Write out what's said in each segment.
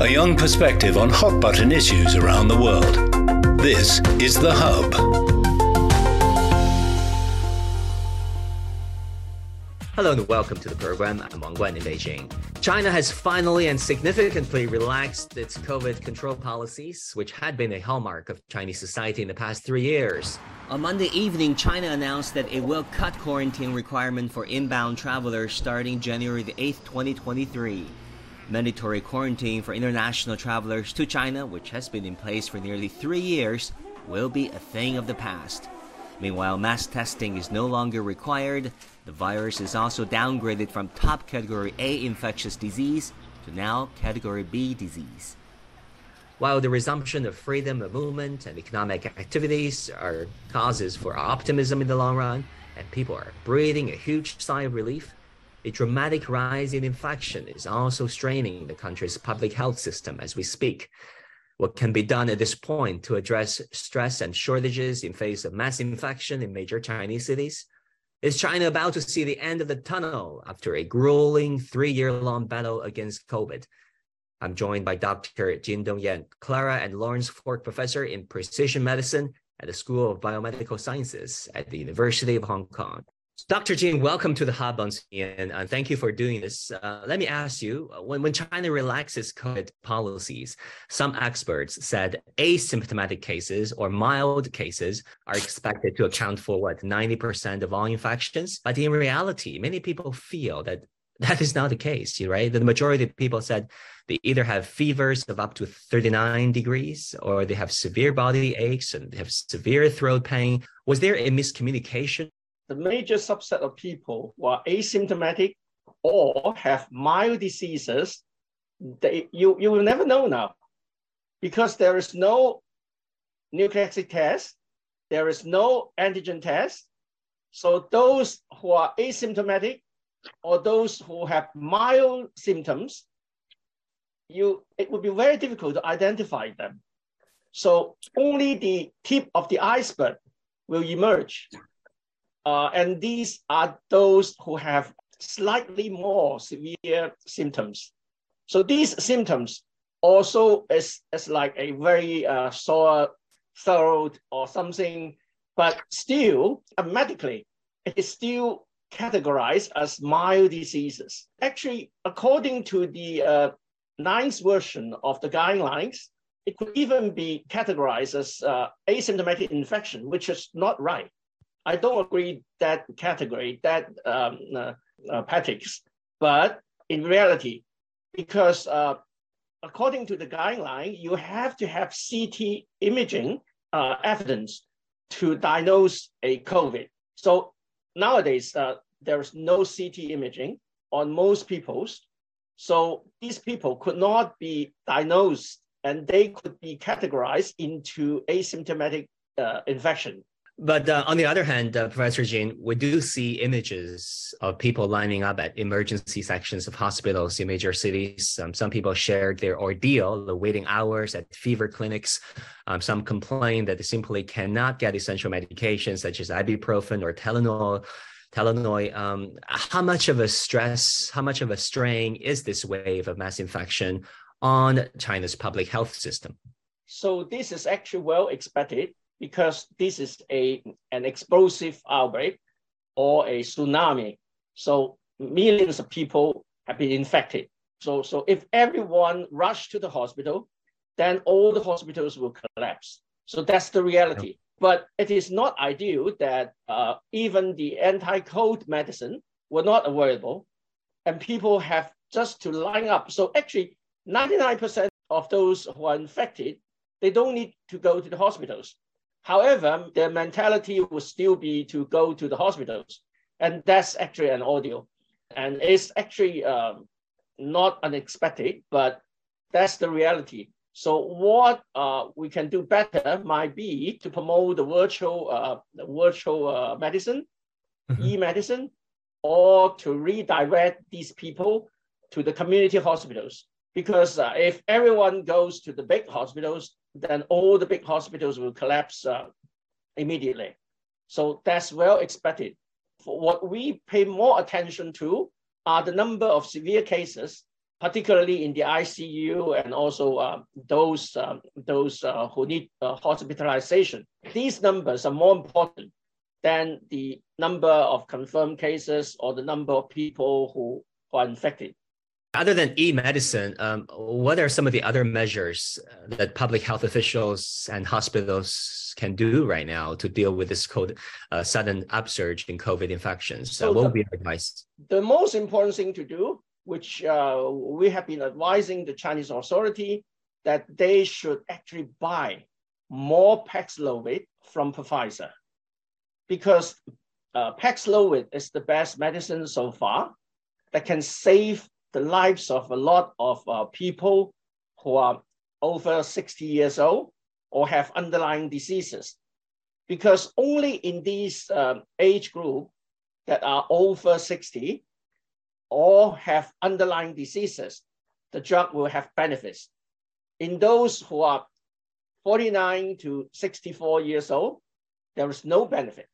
a young perspective on hot button issues around the world. This is The Hub. Hello and welcome to the program. I'm Wang Guan in Beijing. China has finally and significantly relaxed its COVID control policies, which had been a hallmark of Chinese society in the past three years. On Monday evening, China announced that it will cut quarantine requirement for inbound travelers starting January the 8th, 2023. Mandatory quarantine for international travelers to China, which has been in place for nearly three years, will be a thing of the past. Meanwhile, mass testing is no longer required. The virus is also downgraded from top category A infectious disease to now category B disease. While the resumption of freedom of movement and economic activities are causes for optimism in the long run, and people are breathing a huge sigh of relief, a dramatic rise in infection is also straining the country's public health system as we speak. What can be done at this point to address stress and shortages in face of mass infection in major Chinese cities? Is China about to see the end of the tunnel after a grueling three-year-long battle against COVID? I'm joined by Dr. Jin Dongyan, Clara and Lawrence Ford Professor in Precision Medicine at the School of Biomedical Sciences at the University of Hong Kong. Dr. Jin, welcome to the Hub once again, and thank you for doing this. Uh, let me ask you, uh, when, when China relaxes COVID policies, some experts said asymptomatic cases or mild cases are expected to account for what, 90% of all infections? But in reality, many people feel that that is not the case, right? The majority of people said they either have fevers of up to 39 degrees or they have severe body aches and they have severe throat pain. Was there a miscommunication the major subset of people who are asymptomatic or have mild diseases, they, you, you will never know now because there is no nucleic acid test, there is no antigen test. So those who are asymptomatic or those who have mild symptoms, you, it would be very difficult to identify them. So only the tip of the iceberg will emerge. Uh, and these are those who have slightly more severe symptoms. So these symptoms also is, is like a very uh, sore throat or something, but still, uh, medically, it is still categorized as mild diseases. Actually, according to the uh, ninth version of the guidelines, it could even be categorized as uh, asymptomatic infection, which is not right. I don't agree that category, that um, uh, uh, but in reality, because uh, according to the guideline, you have to have CT imaging uh, evidence to diagnose a COVID. So nowadays, uh, there is no CT imaging on most people's. So these people could not be diagnosed and they could be categorized into asymptomatic uh, infection. But uh, on the other hand, uh, Professor Jin, we do see images of people lining up at emergency sections of hospitals in major cities. Um, some people shared their ordeal, the waiting hours at fever clinics. Um, some complain that they simply cannot get essential medications such as ibuprofen or Tylenol. Tylenol. Um, how much of a stress, how much of a strain is this wave of mass infection on China's public health system? So this is actually well expected because this is a, an explosive outbreak or a tsunami. So millions of people have been infected. So, so if everyone rush to the hospital, then all the hospitals will collapse. So that's the reality. Yep. But it is not ideal that uh, even the anti-cold medicine were not available and people have just to line up. So actually 99% of those who are infected, they don't need to go to the hospitals. However, their mentality would still be to go to the hospitals. And that's actually an audio. And it's actually um, not unexpected, but that's the reality. So what uh, we can do better might be to promote the virtual, uh, virtual uh, medicine, mm-hmm. e-medicine, or to redirect these people to the community hospitals. Because uh, if everyone goes to the big hospitals, then all the big hospitals will collapse uh, immediately. So that's well expected. For what we pay more attention to are the number of severe cases particularly in the ICU and also uh, those, um, those uh, who need uh, hospitalization. These numbers are more important than the number of confirmed cases or the number of people who are infected. Other than e-medicine, um, what are some of the other measures uh, that public health officials and hospitals can do right now to deal with this COVID, uh, sudden upsurge in COVID infections? So uh, what the, would be your advice? The most important thing to do, which uh, we have been advising the Chinese authority, that they should actually buy more Paxlovid from Pfizer because uh, Paxlovid is the best medicine so far that can save the lives of a lot of uh, people who are over 60 years old or have underlying diseases. Because only in these um, age group that are over 60 or have underlying diseases, the drug will have benefits. In those who are 49 to 64 years old, there is no benefit.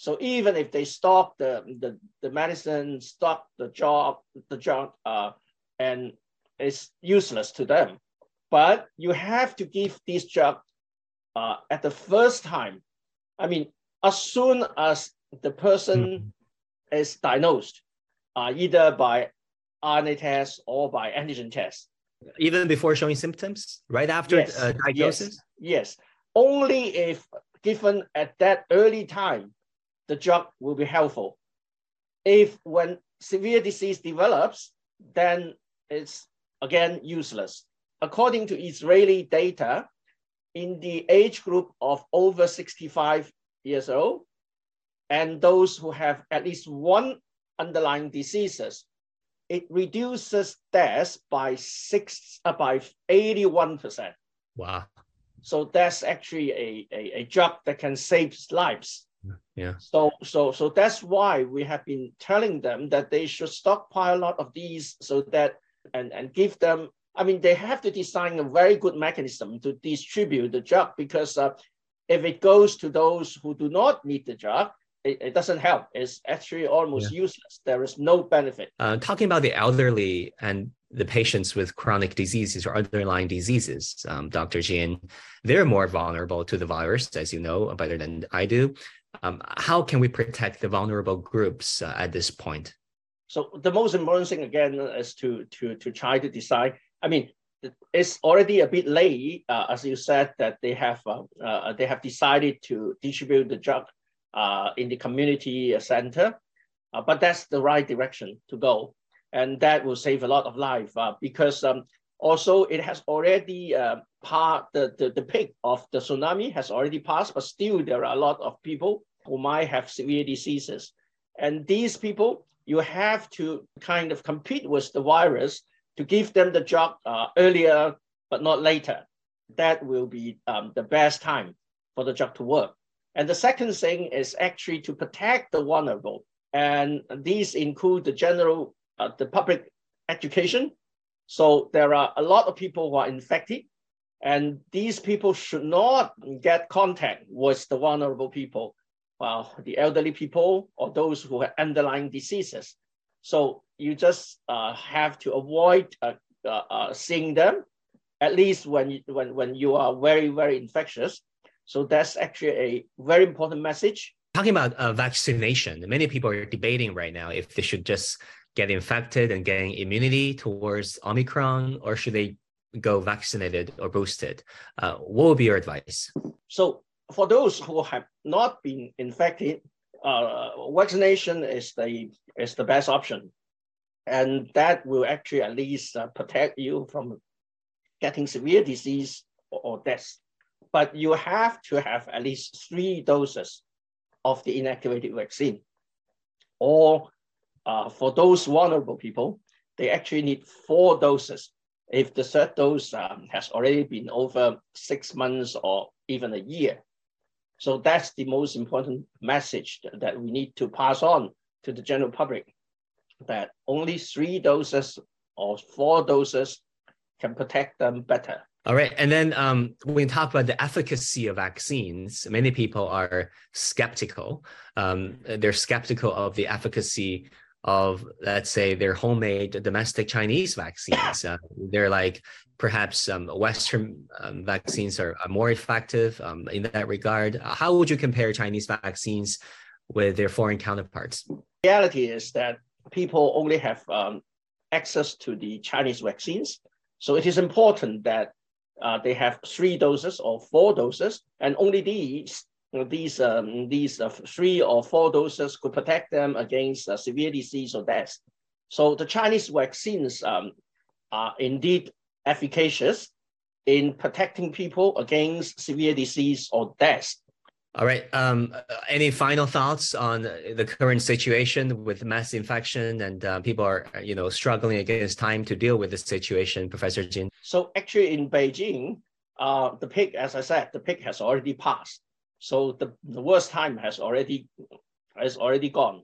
So even if they stop the, the, the medicine, stop the job, the job, uh, and it's useless to them. But you have to give this drug uh, at the first time. I mean, as soon as the person mm-hmm. is diagnosed, uh, either by RNA test or by antigen test. Even before showing symptoms, right after yes, uh, diagnosis? Yes, yes. Only if given at that early time the drug will be helpful. If when severe disease develops, then it's again useless. According to Israeli data, in the age group of over 65 years old, and those who have at least one underlying diseases, it reduces deaths by six uh, by 81%. Wow. So that's actually a, a, a drug that can save lives. Yeah. So so so that's why we have been telling them that they should stockpile a lot of these so that and and give them. I mean, they have to design a very good mechanism to distribute the drug because uh, if it goes to those who do not need the drug, it, it doesn't help. It's actually almost yeah. useless. There is no benefit. Uh, talking about the elderly and the patients with chronic diseases or underlying diseases, um, Dr. Jin, they're more vulnerable to the virus, as you know better than I do. Um, how can we protect the vulnerable groups uh, at this point? So the most important thing again is to to to try to decide. I mean, it's already a bit late, uh, as you said, that they have uh, uh, they have decided to distribute the drug uh, in the community center, uh, but that's the right direction to go, and that will save a lot of life because um, also it has already part the, the, the peak of the tsunami has already passed, but still there are a lot of people who might have severe diseases. And these people, you have to kind of compete with the virus to give them the drug uh, earlier, but not later. That will be um, the best time for the drug to work. And the second thing is actually to protect the vulnerable. And these include the general, uh, the public education. So there are a lot of people who are infected and these people should not get contact with the vulnerable people, well, the elderly people or those who have underlying diseases. So you just uh, have to avoid uh, uh, uh seeing them, at least when you, when, when you are very, very infectious. So that's actually a very important message. Talking about uh, vaccination, many people are debating right now if they should just get infected and gain immunity towards Omicron, or should they go vaccinated or boosted. Uh, what would be your advice? So for those who have not been infected, uh, vaccination is the is the best option, and that will actually at least uh, protect you from getting severe disease or, or death. But you have to have at least three doses of the inactivated vaccine, or uh, for those vulnerable people, they actually need four doses if the third dose um, has already been over six months or even a year. So that's the most important message that we need to pass on to the general public, that only three doses or four doses can protect them better. All right. And then um, when we talk about the efficacy of vaccines, many people are skeptical. Um, they're skeptical of the efficacy of, let's say, their homemade domestic Chinese vaccines. Uh, they're like perhaps um, Western um, vaccines are, are, more effective um, in that regard. How would you compare Chinese vaccines with their foreign counterparts? The reality is that people only have um, access to the Chinese vaccines. So it is important that uh, they have three doses or four doses, and only these these um, these uh, three or four doses could protect them against uh, severe disease or death. So the Chinese vaccines um, are indeed efficacious in protecting people against severe disease or death. All right. Um, any final thoughts on the current situation with mass infection and uh, people are, you know, struggling against time to deal with the situation, Professor Jin? So actually, in Beijing, uh, the peak, as I said, the peak has already passed. So the, the worst time has already has already gone.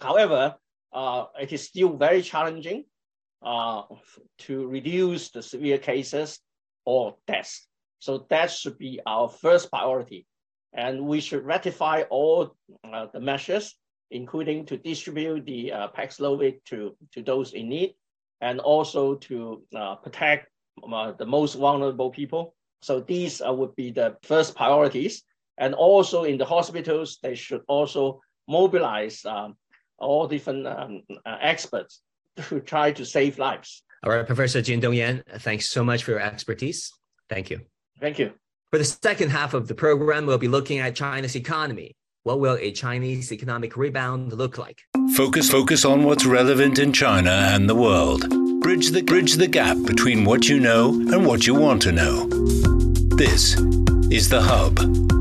However, uh, it is still very challenging uh, to reduce the severe cases or deaths. So that should be our first priority. And we should ratify all uh, the measures, including to distribute the uh, Paxlovid to, to those in need, and also to uh, protect uh, the most vulnerable people. So these uh, would be the first priorities. And also in the hospitals, they should also mobilize um, all different um, uh, experts to try to save lives. All right, Professor Jin Dongyan, thanks so much for your expertise. Thank you. Thank you. For the second half of the program, we'll be looking at China's economy. What will a Chinese economic rebound look like? Focus focus on what's relevant in China and the world. Bridge the bridge the gap between what you know and what you want to know. This is the hub.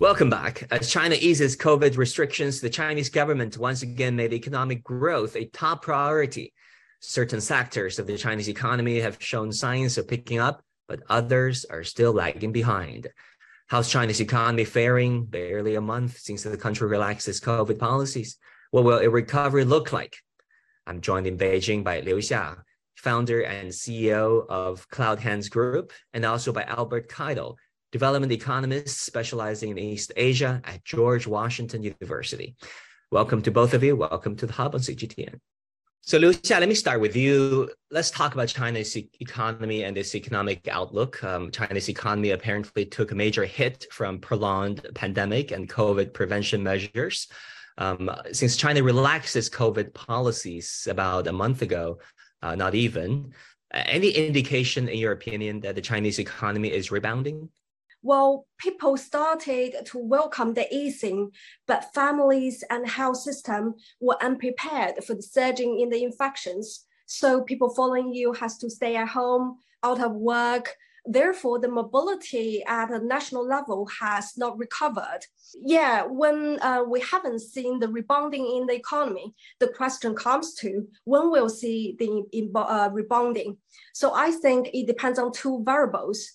Welcome back. As China eases COVID restrictions, the Chinese government once again made economic growth a top priority. Certain sectors of the Chinese economy have shown signs of picking up, but others are still lagging behind. How's China's economy faring barely a month since the country relaxed its COVID policies? What will a recovery look like? I'm joined in Beijing by Liu Xia, founder and CEO of Cloud Hands Group, and also by Albert Keidel, development economist specializing in East Asia at George Washington University. Welcome to both of you. Welcome to the Hub on CGTN. So, Liu Xia, let me start with you. Let's talk about China's economy and its economic outlook. Um, China's economy apparently took a major hit from prolonged pandemic and COVID prevention measures. Um, since China relaxed its COVID policies about a month ago, uh, not even, any indication, in your opinion, that the Chinese economy is rebounding? Well, people started to welcome the easing, but families and health system were unprepared for the surging in the infections. So people following you has to stay at home, out of work. Therefore, the mobility at a national level has not recovered. Yeah, when uh, we haven't seen the rebounding in the economy, the question comes to when we'll see the uh, rebounding. So I think it depends on two variables.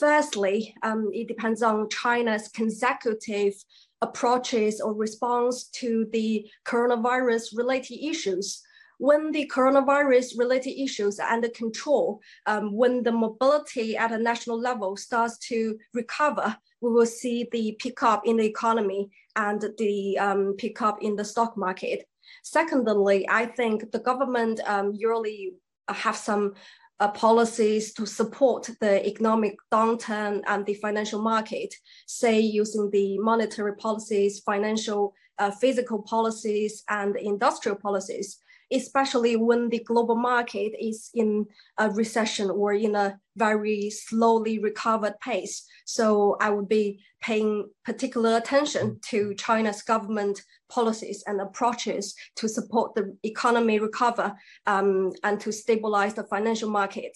Firstly, um, it depends on China's consecutive approaches or response to the coronavirus related issues. When the coronavirus related issues are under control, um, when the mobility at a national level starts to recover, we will see the pickup in the economy and the um, pickup in the stock market. Secondly, I think the government um, usually have some uh, policies to support the economic downturn and the financial market, say using the monetary policies, financial, uh, fiscal policies, and industrial policies especially when the global market is in a recession or in a very slowly recovered pace. So I would be paying particular attention to China's government policies and approaches to support the economy recover um, and to stabilize the financial market.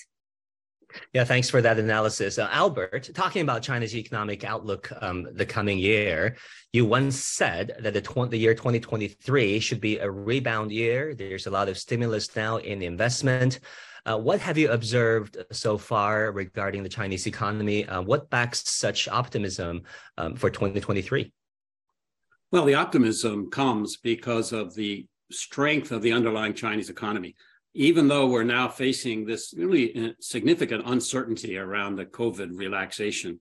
Yeah, thanks for that analysis. Uh, Albert, talking about China's economic outlook um, the coming year, you once said that the, tw- the year 2023 should be a rebound year. There's a lot of stimulus now in investment. Uh, what have you observed so far regarding the Chinese economy? Uh, what backs such optimism um, for 2023? Well, the optimism comes because of the strength of the underlying Chinese economy even though we're now facing this really uh, significant uncertainty around the COVID relaxation.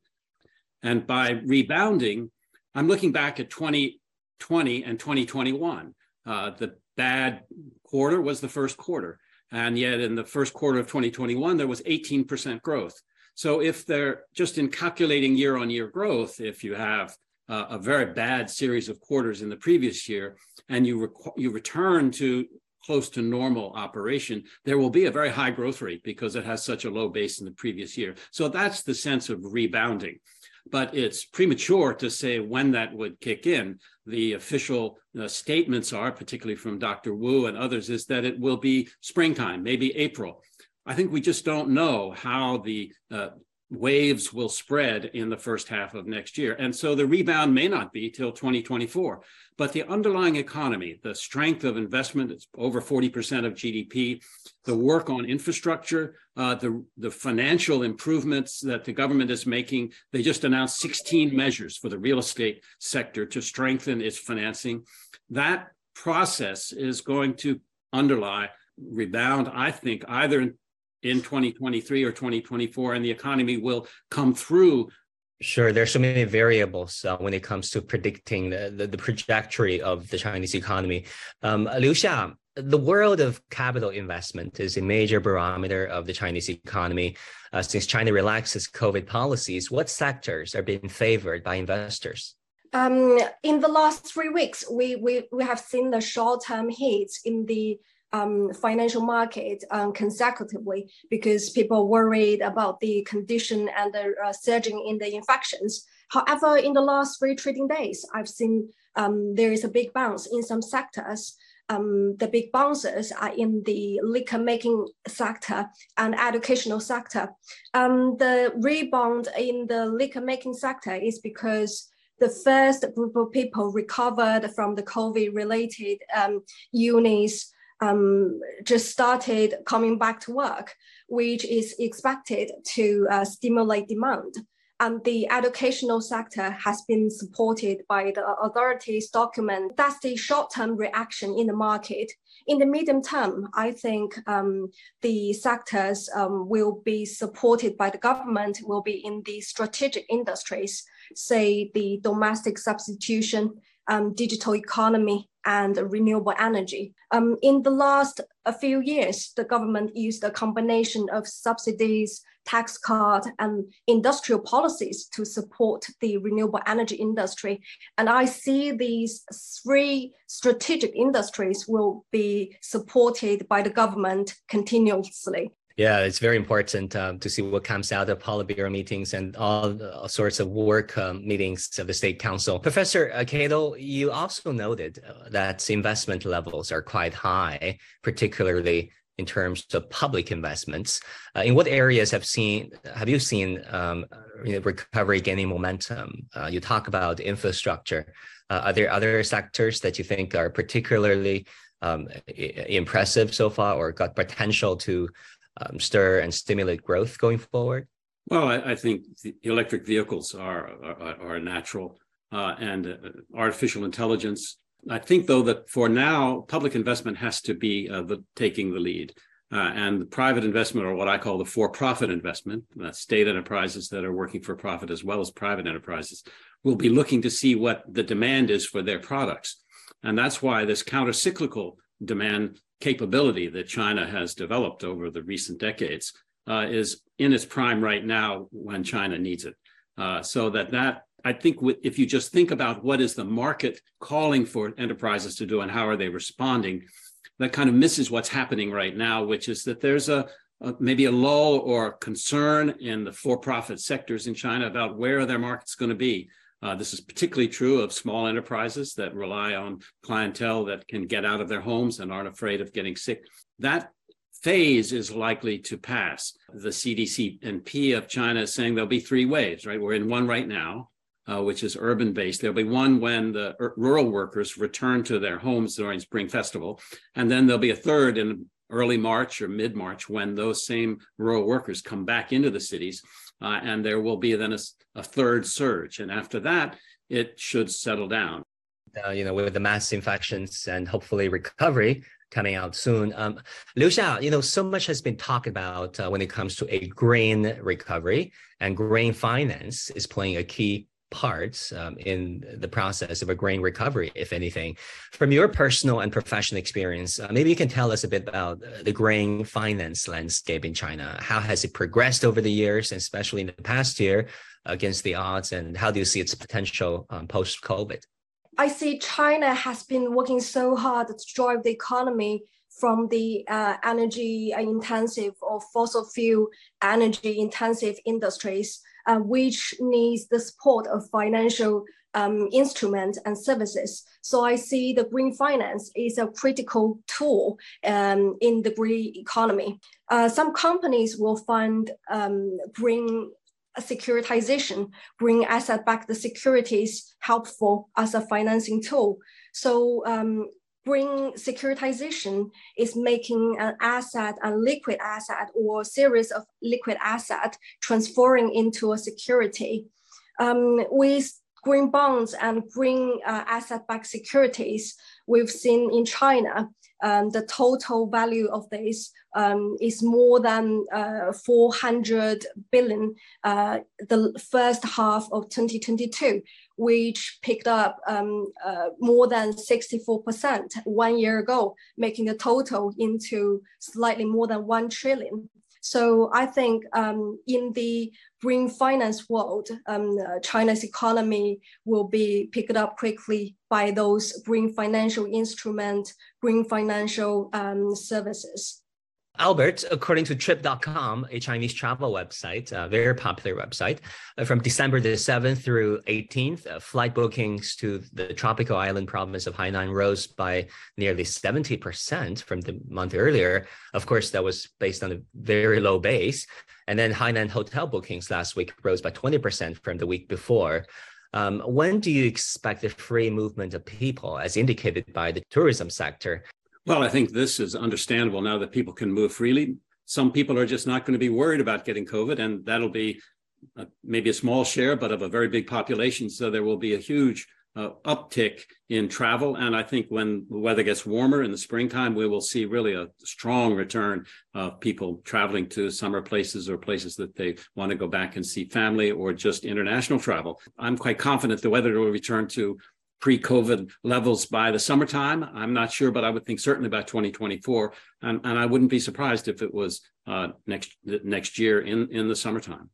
And by rebounding, I'm looking back at 2020 and 2021. Uh, the bad quarter was the first quarter. And yet in the first quarter of 2021, there was 18% growth. So if they're just in calculating year on year growth, if you have uh, a very bad series of quarters in the previous year and you, you return to close to normal operation, there will be a very high growth rate because it has such a low base in the previous year. So that's the sense of rebounding. But it's premature to say when that would kick in. The official uh, statements are, particularly from Dr. Wu and others, is that it will be springtime, maybe April. I think we just don't know how the uh, waves will spread in the first half of next year. And so the rebound may not be till 2024. But the underlying economy, the strength of investment, it's over 40% of GDP, the work on infrastructure, uh, the, the financial improvements that the government is making. They just announced 16 measures for the real estate sector to strengthen its financing. That process is going to underlie rebound, I think, either in in 2023 or 2024 and the economy will come through Sure, there's so many variables uh, when it comes to predicting the, the, the, trajectory of the Chinese economy. Um, Liu Xia, the world of capital investment is a major barometer of the Chinese economy. Uh, since China relaxes COVID policies, what sectors are being favored by investors? Um, in the last three weeks, we, we, we have seen the short-term hits in the um, financial market um, consecutively because people worried about the condition and the uh, surging in the infections. However, in the last three trading days, I've seen um, there is a big bounce in some sectors. Um, the big bounces are in the liquor making sector and educational sector. Um, the rebound in the liquor making sector is because the first group of people recovered from the COVID related um, unis um, just started coming back to work, which is expected to uh, stimulate demand. And the educational sector has been supported by the authorities' document. That's the short-term reaction in the market. In the medium term, I think um, the sectors um, will be supported by the government, will be in the strategic industries, say the domestic substitution, um, digital economy, and renewable energy. Um, in the last few years, the government used a combination of subsidies, tax cut, and industrial policies to support the renewable energy industry. And I see these three strategic industries will be supported by the government continuously. Yeah, it's very important um, to see what comes out of Politburo meetings and all, sorts of work um, meetings of the State Council. Professor uh, Cato, you also noted uh, that investment levels are quite high, particularly in terms of public investments. Uh, in what areas have seen have you seen um, recovery gaining momentum? Uh, you talk about infrastructure. Uh, are there other sectors that you think are particularly um, impressive so far or got potential to um, stir and stimulate growth going forward? Well, I, I think electric vehicles are are, are natural, uh, and uh, artificial intelligence. I think, though, that for now, public investment has to be uh, the, taking the lead. Uh, and private investment, or what I call the for-profit investment, that's state enterprises that are working for profit as well as private enterprises, will be looking to see what the demand is for their products. And that's why this counter-cyclical demand capability that China has developed over the recent decades uh, is in its prime right now when China needs it. Uh, so that that I think if you just think about what is the market calling for enterprises to do and how are they responding, that kind of misses what's happening right now, which is that there's a, a maybe a lull or concern in the for-profit sectors in China about where their market's going to be. Uh, this is particularly true of small enterprises that rely on clientele that can get out of their homes and aren't afraid of getting sick. That phase is likely to pass. The CDC and P of China is saying there'll be three waves, right? We're in one right now, uh, which is urban based. There'll be one when the rural workers return to their homes during Spring Festival. And then there'll be a third in early March or mid March when those same rural workers come back into the cities uh, and there will be then a, a, third surge. And after that, it should settle down. Uh, you know, with the mass infections and hopefully recovery coming out soon. Um, Liu Xia, you know, so much has been talked about uh, when it comes to a green recovery, and green finance is playing a key parts um, in the process of a green recovery, if anything. From your personal and professional experience, uh, maybe you can tell us a bit about the green finance landscape in China. How has it progressed over the years, and especially in the past year, against the odds, and how do you see its potential um, post COVID? I see China has been working so hard to drive the economy from the uh, energy intensive or fossil fuel energy intensive industries uh, which needs the support of financial um, instruments and services. So I see the green finance is a critical tool um, in the green economy. Uh, some companies will fund um, green securitization, green asset-backed securities helpful as a financing tool. So um, green securitization is making an asset, a liquid asset, or series of liquid asset transferring into a security. Um, with green bonds and green uh, asset-backed securities, we've seen in China, um, the total value of this um, is more than uh, 400 billion uh, the first half of 2022, which picked up um, uh, more than 64% one year ago, making the total into slightly more than 1 trillion. So I think um, in the green finance world, um, uh, China's economy will be picked up quickly by those green financial instruments, green financial um, services. Albert, according to trip.com, a Chinese travel website, a very popular website, uh, from December the 7th through 18th, uh, flight bookings to the tropical island province of Hainan rose by nearly 70% from the month earlier. Of course, that was based on a very low base. And then Hainan hotel bookings last week rose by 20% from the week before. Um, when do you expect the free movement of people, as indicated by the tourism sector, well, I think this is understandable now that people can move freely. Some people are just not going to be worried about getting COVID, and that'll be uh, maybe a small share, but of a very big population. So there will be a huge uh, uptick in travel. And I think when the weather gets warmer in the springtime, we will see really a strong return of people traveling to summer places or places that they want to go back and see family or just international travel. I'm quite confident the weather will return to pre-COVID levels by the summertime. I'm not sure, but I would think certainly by 2024, and, and I wouldn't be surprised if it was uh, next next year in in the summertime.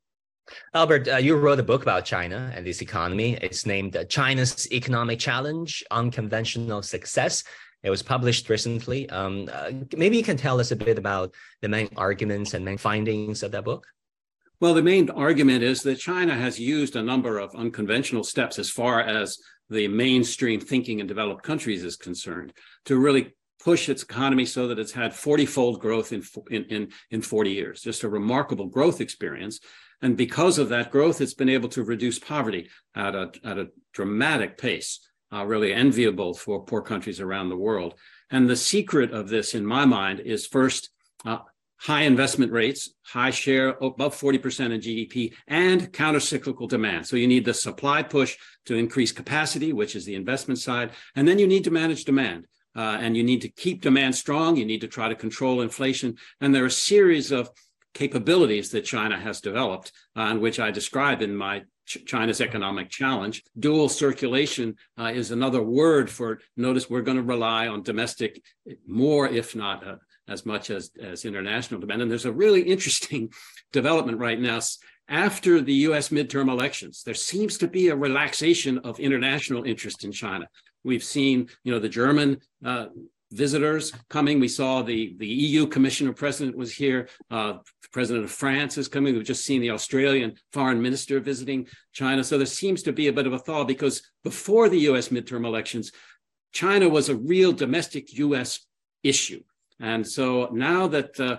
Albert, uh, you wrote a book about China and its economy. It's named China's Economic Challenge: Unconventional Success. It was published recently. Um, uh, maybe you can tell us a bit about the main arguments and main findings of that book. Well, the main argument is that China has used a number of unconventional steps as far as the mainstream thinking in developed countries is concerned to really push its economy so that it's had 40 fold growth in, in, in, 40 years, just a remarkable growth experience. And because of that growth, it's been able to reduce poverty at a, at a dramatic pace, uh, really enviable for poor countries around the world. And the secret of this, in my mind, is first uh, high investment rates, high share above 40% in GDP, and countercyclical demand. So you need the supply push to increase capacity, which is the investment side, and then you need to manage demand. Uh, and you need to keep demand strong. You need to try to control inflation. And there are a series of capabilities that China has developed, uh, which I describe in my China's economic challenge. Dual circulation uh, is another word for notice we're going to rely on domestic more, if not uh, as much as, as international demand. And there's a really interesting development right now. After the US midterm elections, there seems to be a relaxation of international interest in China. We've seen, you know, the German uh, visitors coming. We saw the, the EU commissioner president was here. Uh, president of France is coming. We've just seen the Australian foreign minister visiting China. So there seems to be a bit of a thaw because before the US midterm elections, China was a real domestic US issue. And so now that uh,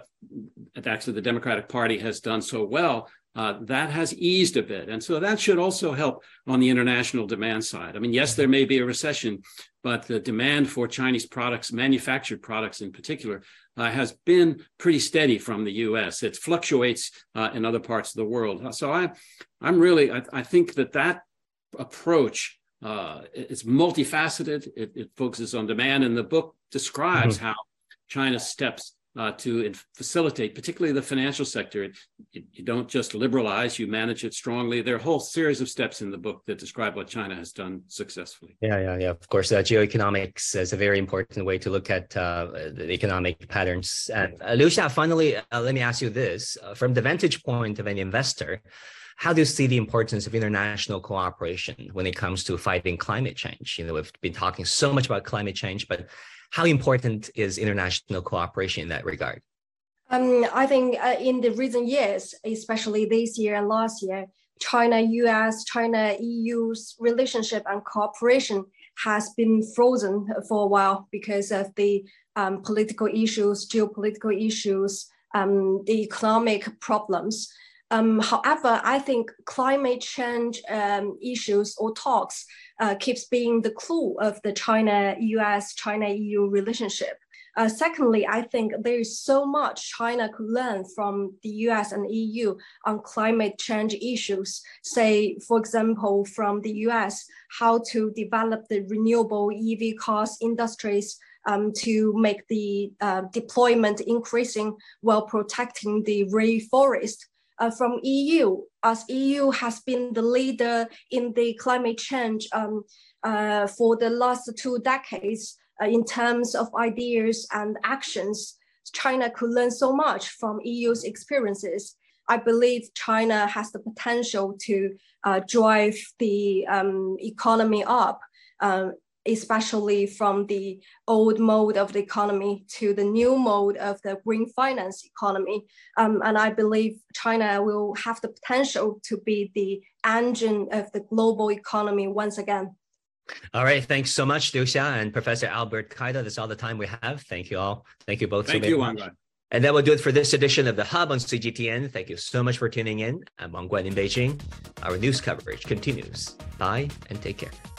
actually the Democratic Party has done so well, uh, that has eased a bit. And so that should also help on the international demand side. I mean, yes, there may be a recession, but the demand for Chinese products, manufactured products in particular, uh, has been pretty steady from the US. It fluctuates uh, in other parts of the world. So I, I'm really, I, I think that that approach uh, is multifaceted. It, it, focuses on demand, and the book describes mm-hmm. how China steps uh, to facilitate, particularly the financial sector. You, don't just liberalize, you manage it strongly. There are a whole series of steps in the book that describe what China has done successfully. Yeah, yeah, yeah. Of course, uh, geoeconomics is a very important way to look at uh, the economic patterns. And uh, finally, uh, let me ask you this uh, from the vantage point of an investor. How do you see the importance of international cooperation when it comes to fighting climate change? You know, we've been talking so much about climate change, but how important is international cooperation in that regard? Um, I think uh, in the recent years, especially this year and last year, China US, China EU's relationship and cooperation has been frozen for a while because of the um, political issues, geopolitical issues, um, the economic problems. Um, however, I think climate change um, issues or talks uh, keeps being the clue of the China-US, China-EU relationship. Uh, secondly, I think there is so much China could learn from the US and EU on climate change issues. Say, for example, from the US, how to develop the renewable EV cars industries um, to make the uh, deployment increasing while protecting the rainforest uh, from EU, as EU has been the leader in the climate change um, uh, for the last two decades uh, in terms of ideas and actions. China could learn so much from EU's experiences. I believe China has the potential to uh, drive the um, economy up uh, especially from the old mode of the economy to the new mode of the green finance economy. Um, and I believe China will have the potential to be the engine of the global economy once again. All right. Thanks so much, Liu Xia and Professor Albert Kaida. That's all the time we have. Thank you all. Thank you both. Thank so you, Wang And that will do it for this edition of The Hub on CGTN. Thank you so much for tuning in. I'm Wang Guan in Beijing. Our news coverage continues. Bye and take care.